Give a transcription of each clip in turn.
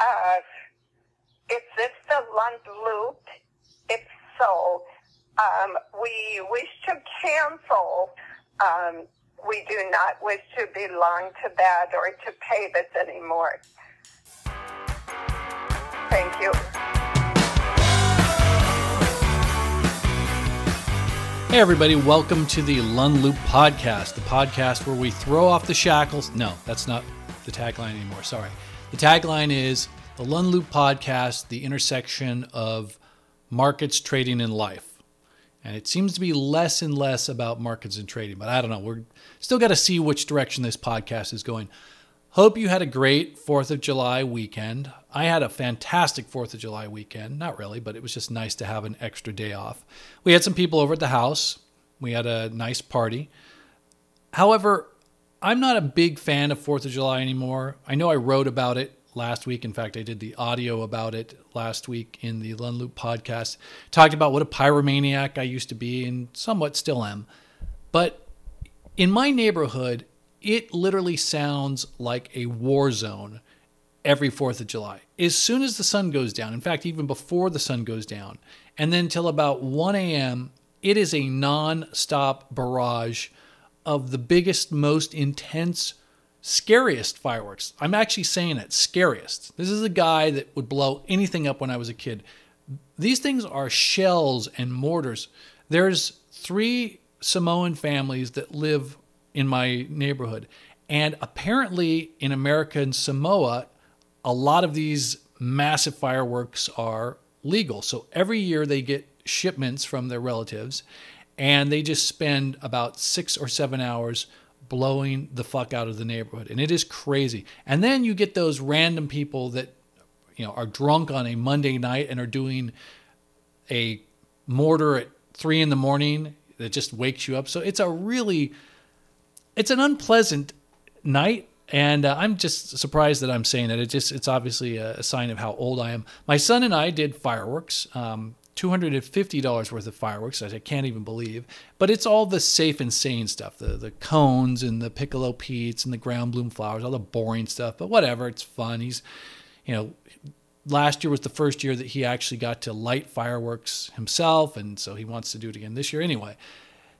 Uh, is this the Lund Loop? If so, um, we wish to cancel. Um, we do not wish to belong to that or to pay this anymore. Thank you. Hey, everybody, welcome to the Lund Loop podcast, the podcast where we throw off the shackles. No, that's not the tagline anymore. Sorry. The tagline is the Lund Loop podcast, the intersection of markets, trading, and life. And it seems to be less and less about markets and trading, but I don't know. We're still got to see which direction this podcast is going. Hope you had a great 4th of July weekend. I had a fantastic 4th of July weekend. Not really, but it was just nice to have an extra day off. We had some people over at the house. We had a nice party. However, I'm not a big fan of 4th of July anymore. I know I wrote about it last week. In fact, I did the audio about it last week in the Lund Loop podcast. Talked about what a pyromaniac I used to be and somewhat still am. But in my neighborhood, it literally sounds like a war zone every 4th of July. As soon as the sun goes down, in fact, even before the sun goes down, and then till about 1 a.m., it is a non stop barrage of the biggest, most intense, scariest fireworks. I'm actually saying it, scariest. This is a guy that would blow anything up when I was a kid. These things are shells and mortars. There's three Samoan families that live in my neighborhood. And apparently, in American Samoa, a lot of these massive fireworks are legal. So every year they get shipments from their relatives and they just spend about six or seven hours blowing the fuck out of the neighborhood. And it is crazy. And then you get those random people that, you know, are drunk on a Monday night and are doing a mortar at three in the morning that just wakes you up. So it's a really it's an unpleasant night and uh, I'm just surprised that I'm saying that. It just it's obviously a, sign of how old I am. My son and I did fireworks, um, $250 worth of fireworks. I can't even believe, but it's all the safe and sane stuff, the the cones and the piccolo Petes and the ground bloom flowers, all the boring stuff. But whatever, it's fun. He's, you know, last year was the first year that he actually got to light fireworks himself, and so he wants to do it again this year. Anyway,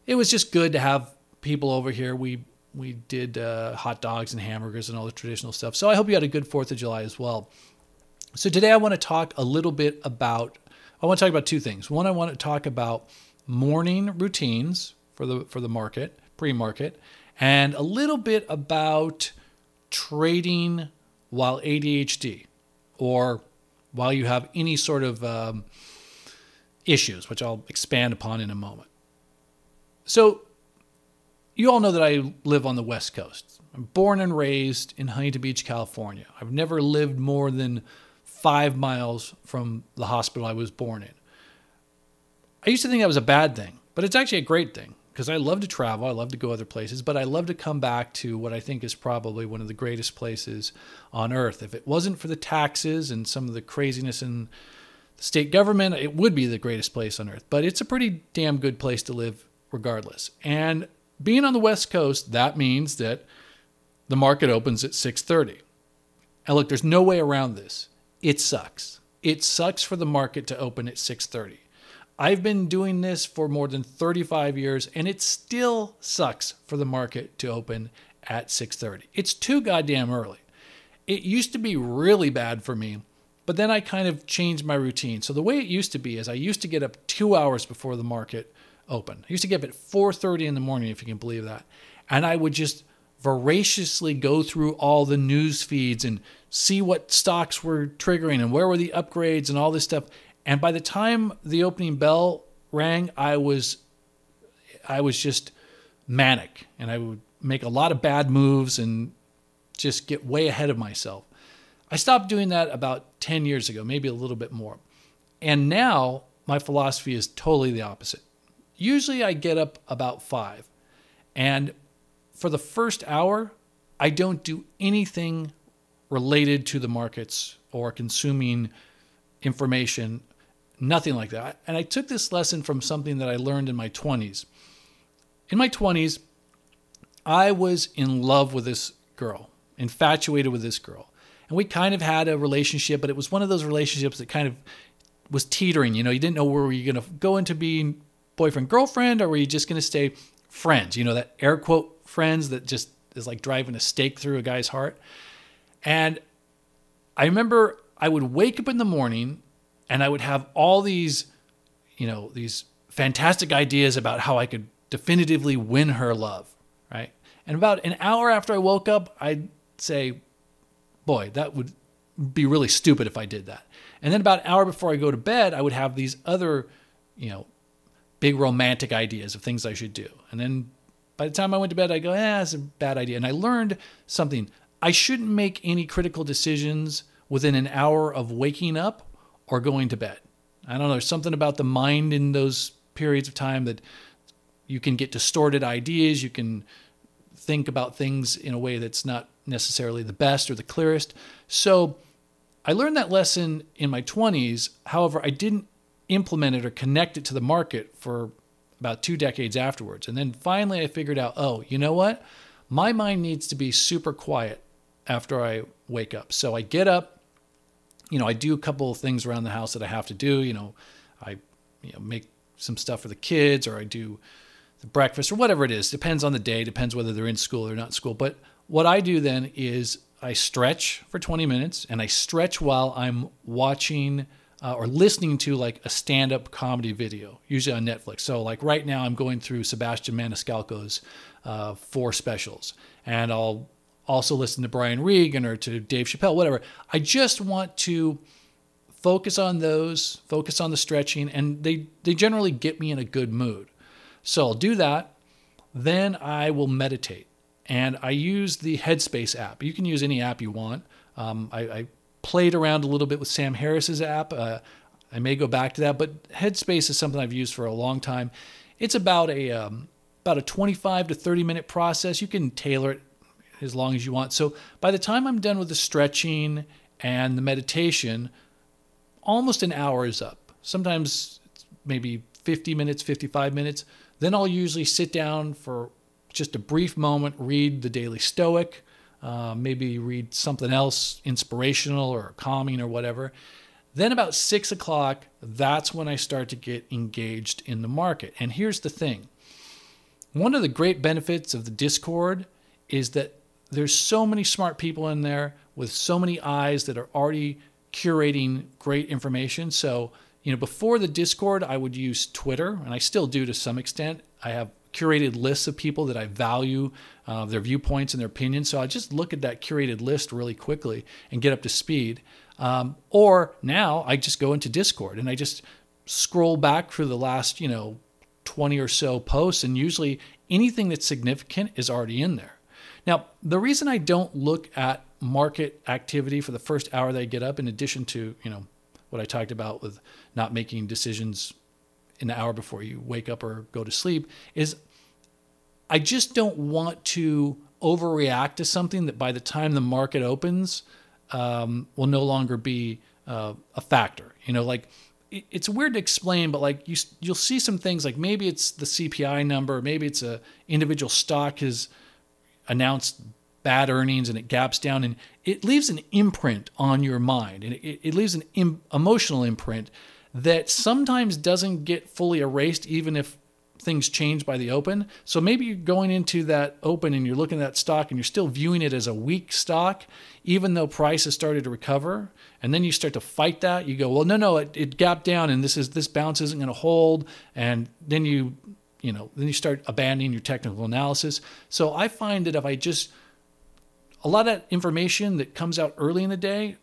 it was just good to have people over here. We we did uh, hot dogs and hamburgers and all the traditional stuff. So I hope you had a good Fourth of July as well. So today I want to talk a little bit about. I want to talk about two things. One, I want to talk about morning routines for the for the market, pre-market, and a little bit about trading while ADHD or while you have any sort of um, issues, which I'll expand upon in a moment. So you all know that I live on the West Coast. I'm born and raised in Huntington Beach, California. I've never lived more than five miles from the hospital I was born in. I used to think that was a bad thing, but it's actually a great thing because I love to travel. I love to go other places, but I love to come back to what I think is probably one of the greatest places on earth. If it wasn't for the taxes and some of the craziness in the state government, it would be the greatest place on earth. But it's a pretty damn good place to live regardless. And being on the West Coast, that means that the market opens at 6:30. And look, there's no way around this. It sucks. It sucks for the market to open at 6:30. I've been doing this for more than 35 years and it still sucks for the market to open at 6:30. It's too goddamn early. It used to be really bad for me, but then I kind of changed my routine. So the way it used to be is I used to get up 2 hours before the market open. I used to get up at 4:30 in the morning, if you can believe that, and I would just voraciously go through all the news feeds and see what stocks were triggering and where were the upgrades and all this stuff. And by the time the opening bell rang, I was I was just manic, and I would make a lot of bad moves and just get way ahead of myself. I stopped doing that about 10 years ago, maybe a little bit more. And now my philosophy is totally the opposite. Usually I get up about five. And for the first hour, I don't do anything related to the markets or consuming information, nothing like that. And I took this lesson from something that I learned in my 20s. In my 20s, I was in love with this girl, infatuated with this girl. and we kind of had a relationship, but it was one of those relationships that kind of was teetering. You know, you didn't know where were you going to go into being boyfriend girlfriend, or were you just going to stay friends? You know, that air quote friends that just is like driving a stake through a guy's heart. And I remember I would wake up in the morning and I would have all these, you know, these fantastic ideas about how I could definitively win her love, right? And about an hour after I woke up, I'd say, boy, that would be really stupid if I did that. And then about an hour before I go to bed, I would have these other, you know, big romantic ideas of things I should do. And then by the time I went to bed, I go, eh, that's a bad idea. And I learned something. I shouldn't make any critical decisions within an hour of waking up or going to bed. I don't know, there's something about the mind in those periods of time that you can get distorted ideas, you can think about things in a way that's not necessarily the best or the clearest. So I learned that lesson in my 20s. However, I didn't implement it or connect it to the market for about two decades afterwards. And then finally I figured out, oh, you know what? My mind needs to be super quiet after I wake up. So I get up, you know, I do a couple of things around the house that I have to do. You know, I you know, make some stuff for the kids or I do the breakfast or whatever it is. Depends on the day, depends whether they're in school or not in school. But what I do then is I stretch for 20 minutes and I stretch while I'm watching uh, or listening to like a stand-up comedy video, usually on Netflix. So like right now, I'm going through Sebastian Maniscalco's uh, four specials, and I'll also listen to Brian Regan or to Dave Chappelle, whatever. I just want to focus on those, focus on the stretching, and they they generally get me in a good mood. So I'll do that. Then I will meditate, and I use the Headspace app. You can use any app you want. Um, I, I played around a little bit with Sam Harris's app. Uh, I may go back to that, but Headspace is something I've used for a long time. It's about a um, about a 25 to 30 minute process. You can tailor it as long as you want. So by the time I'm done with the stretching and the meditation, almost an hour is up. Sometimes maybe 50 minutes, 55 minutes. Then I'll usually sit down for just a brief moment, read the Daily Stoic, uh, maybe read something else inspirational or calming or whatever. Then about six o'clock, that's when I start to get engaged in the market. And here's the thing one of the great benefits of the Discord is that there's so many smart people in there with so many eyes that are already curating great information. So, you know, before the Discord, I would use Twitter, and I still do to some extent. I have curated lists of people that I value uh, their viewpoints and their opinions. So I just look at that curated list really quickly and get up to speed. Um, or now I just go into Discord and I just scroll back for the last, you know, 20 or so posts, and usually anything that's significant is already in there. Now, the reason I don't look at market activity for the first hour that I get up, in addition to, you know, what I talked about with not making decisions the hour before you wake up or go to sleep is I just don't want to overreact to something that by the time the market opens um, will no longer be uh, a factor. You know, like it, it's weird to explain, but like you you'll see some things like maybe it's the CPI number, maybe it's a individual stock has announced bad earnings and it gaps down and it leaves an imprint on your mind and it, it leaves an Im- emotional imprint that sometimes doesn't get fully erased, even if things change by the open. So maybe you're going into that open and you're looking at that stock and you're still viewing it as a weak stock, even though price has started to recover. And then you start to fight that. You go, well, no, no, it, it gapped down and this is this bounce isn't going to hold. And then you, you know, then you start abandoning your technical analysis. So I find that if I just a lot of that information that comes out early in the day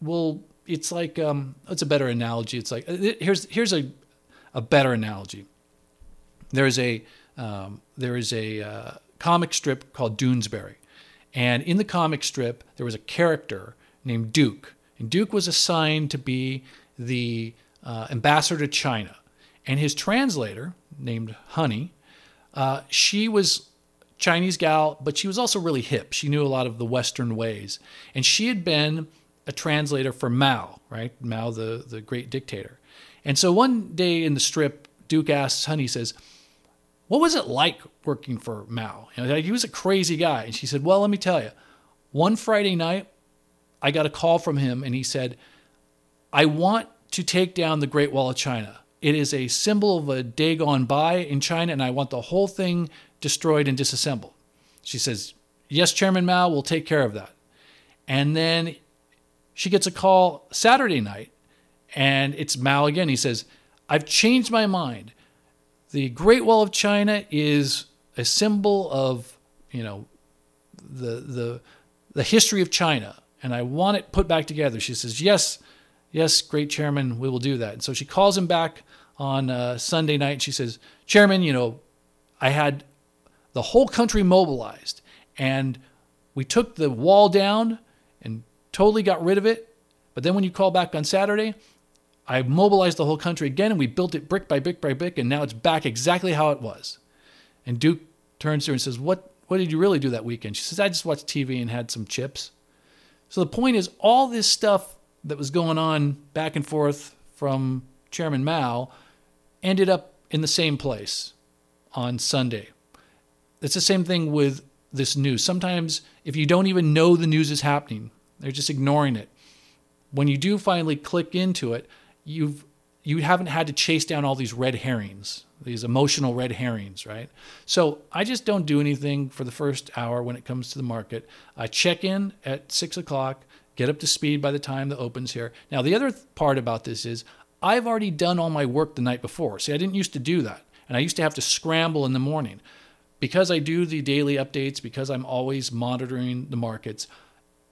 will it's like um, it's a better analogy. It's like uh, here's here's a a better analogy. There's a um, there is a uh, comic strip called Doonesbury, and in the comic strip there was a character named Duke, and Duke was assigned to be the uh, ambassador to China, and his translator named Honey, uh, she was Chinese gal, but she was also really hip. She knew a lot of the Western ways, and she had been a translator for Mao, right? Mao, the, the great dictator. And so one day in the strip, Duke asks Honey, says, What was it like working for Mao? You know, he was a crazy guy. And she said, Well, let me tell you, one Friday night, I got a call from him and he said, I want to take down the Great Wall of China. It is a symbol of a day gone by in China, and I want the whole thing destroyed and disassembled. She says, Yes, Chairman Mao, we'll take care of that. And then she gets a call Saturday night, and it's Mao again. He says, I've changed my mind. The Great Wall of China is a symbol of, you know, the the the history of China, and I want it put back together. She says, Yes, yes, great chairman, we will do that. And so she calls him back on uh, Sunday night. And she says, Chairman, you know, I had the whole country mobilized, and we took the wall down totally got rid of it. But then when you call back on Saturday, I mobilized the whole country again, and we built it brick by brick by brick, and now it's back exactly how it was. And Duke turns to her and says, "What? What did you really do that weekend?" She says, "I just watched TV and had some chips." So the point is, all this stuff that was going on back and forth from Chairman Mao ended up in the same place on Sunday. It's the same thing with this news. Sometimes, if you don't even know the news is happening, they're just ignoring it. When you do finally click into it, you've you haven't had to chase down all these red herrings, these emotional red herrings, right? So I just don't do anything for the first hour when it comes to the market. I check in at six o'clock, get up to speed by the time the opens here. Now the other part about this is I've already done all my work the night before. See, I didn't used to do that, and I used to have to scramble in the morning because I do the daily updates, because I'm always monitoring the markets,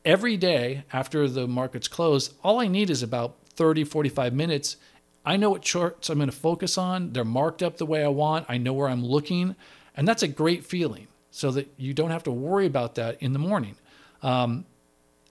every day after the markets close, all I need is about 30, 45 minutes. I know what charts I'm going to focus on. They're marked up the way I want. I know where I'm looking. And that's a great feeling so that you don't have to worry about that in the morning. Um,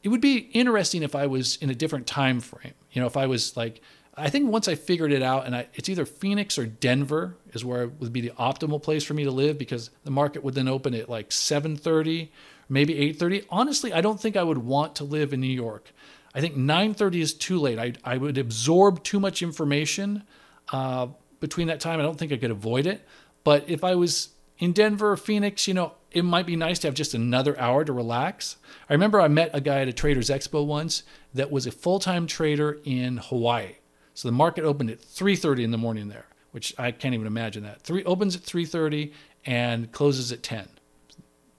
it would be interesting if I was in a different time frame. You know, if I was like, I think once I figured it out, and I, it's either Phoenix or Denver is where it would be the optimal place for me to live because the market would then open at like 7:30, maybe 8:30. Honestly, I don't think I would want to live in New York. I think 9:30 is too late. I I would absorb too much information uh, between that time. I don't think I could avoid it. But if I was in Denver or Phoenix, you know, it might be nice to have just another hour to relax. I remember I met a guy at a Traders Expo once that was a full-time trader in Hawaii. So the market opened at 3:30 in the morning there, which I can't even imagine that. Three opens at 3:30 and closes at 10.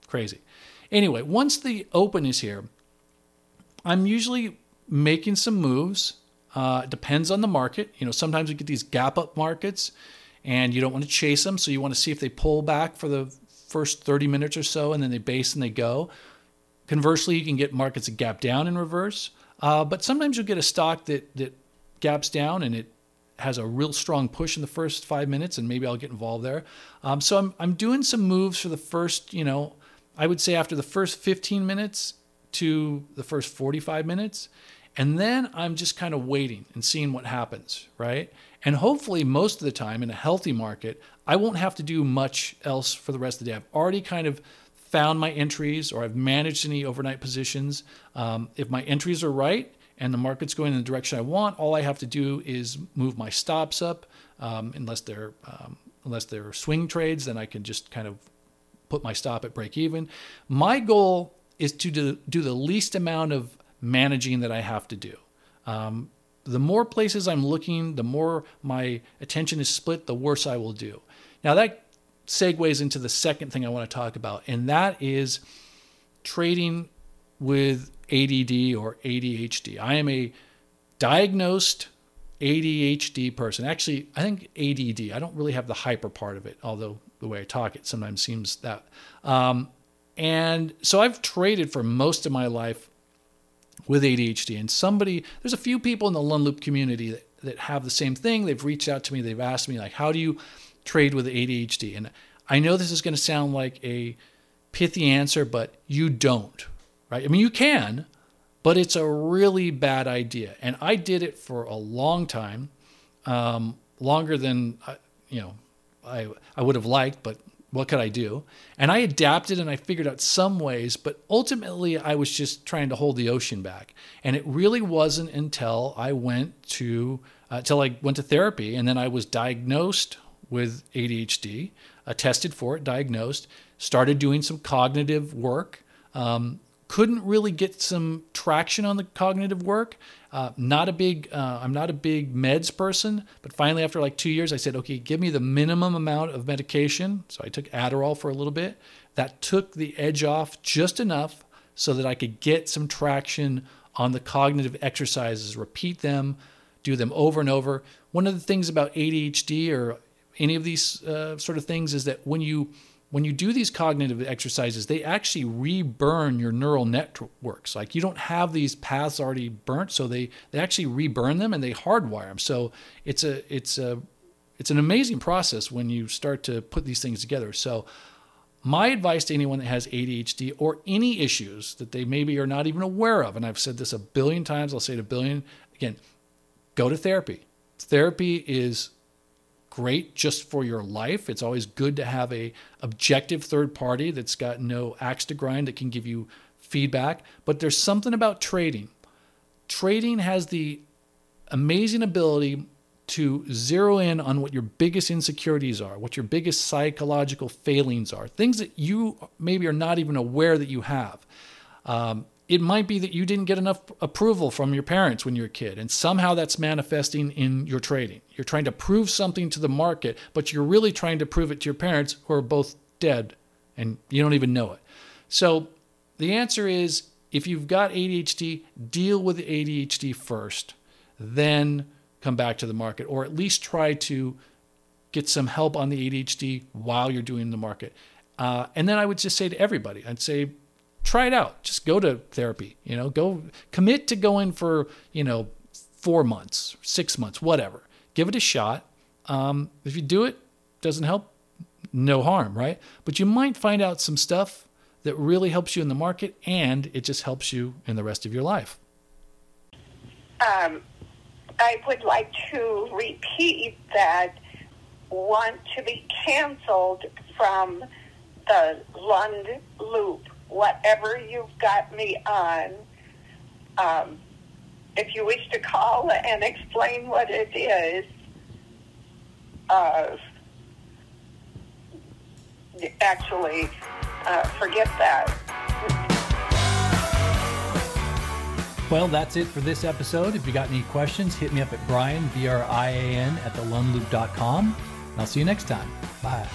Crazy. Anyway, once the open is here, I'm usually making some moves. Uh, depends on the market. You know, sometimes we get these gap up markets, and you don't want to chase them, so you want to see if they pull back for the first 30 minutes or so, and then they base and they go. Conversely, you can get markets that gap down in reverse, uh, but sometimes you'll get a stock that that gaps down and it has a real strong push in the first five minutes, and maybe I'll get involved there. Um, so I'm I'm doing some moves for the first, you know, I would say after the first 15 minutes to the first 45 minutes. And then I'm just kind of waiting and seeing what happens, right? And hopefully, most of the time in a healthy market, I won't have to do much else for the rest of the day. I've already kind of found my entries or I've managed any overnight positions. Um, if my entries are right and the market's going in the direction I want, all I have to do is move my stops up. Um, unless they're um, unless they're swing trades, then I can just kind of put my stop at break even. My goal is to do, do the least amount of managing that I have to do. Um, the more places I'm looking, the more my attention is split, the worse I will do. Now, that segues into the second thing I want to talk about, and that is trading with ADD or ADHD. I am a diagnosed ADHD person. Actually, I think ADD. I don't really have the hyper part of it, although the way I talk it sometimes seems that. Um, and so I've traded for most of my life with ADHD. And somebody, there's a few people in the Lund Loop community that, that have the same thing. They've reached out to me, they've asked me, like, how do you trade with ADHD? And I know this is going to sound like a pithy answer, but you don't, right? I mean, you can, but it's a really bad idea. And I did it for a long time, um, longer than, you know, I, I would have liked, but what could I do? And I adapted and I figured out some ways, but ultimately I was just trying to hold the ocean back. And it really wasn't until I went to uh, until I went to therapy and then I was diagnosed with ADHD, uh, tested for it, diagnosed, started doing some cognitive work, um, couldn't really get some traction on the cognitive work. Uh, not a big, uh, I'm not a big meds person, but finally, after like two years, I said, okay, give me the minimum amount of medication. So I took Adderall for a little bit. That took the edge off just enough so that I could get some traction on the cognitive exercises, repeat them, do them over and over. One of the things about ADHD or any of these uh, sort of things is that when you when you do these cognitive exercises, they actually reburn your neural networks. Like you don't have these paths already burnt, so they they actually reburn them and they hardwire them. So it's a it's a it's an amazing process when you start to put these things together. So my advice to anyone that has ADHD or any issues that they maybe are not even aware of, and I've said this a billion times, I'll say it a billion again, go to therapy. Therapy is great just for your life. It's always good to have a objective third party that's got no axe to grind that can give you feedback. But there's something about trading. Trading has the amazing ability to zero in on what your biggest insecurities are, what your biggest psychological failings are, things that you maybe are not even aware that you have. Um, it might be that you didn't get enough approval from your parents when you were a kid, and somehow that's manifesting in your trading. You're trying to prove something to the market, but you're really trying to prove it to your parents who are both dead and you don't even know it. So the answer is if you've got ADHD, deal with ADHD first, then come back to the market, or at least try to get some help on the ADHD while you're doing the market. Uh, and then I would just say to everybody, I'd say, try it out. Just go to therapy. You know, go commit to going for you know four months, six months, whatever. Give it a shot. Um, if you do it, doesn't help, no harm, right? But you might find out some stuff that really helps you in the market, and it just helps you in the rest of your life. Um, I would like to repeat that want to be canceled from the Lund Loop whatever you've got me on. Um, if you wish to call and explain what it is, uh, actually, uh, forget that. Well, that's it for this episode. If you got any questions, hit me up at Brian, B R I A N, at thelundloop.com. I'll see you next time. Bye.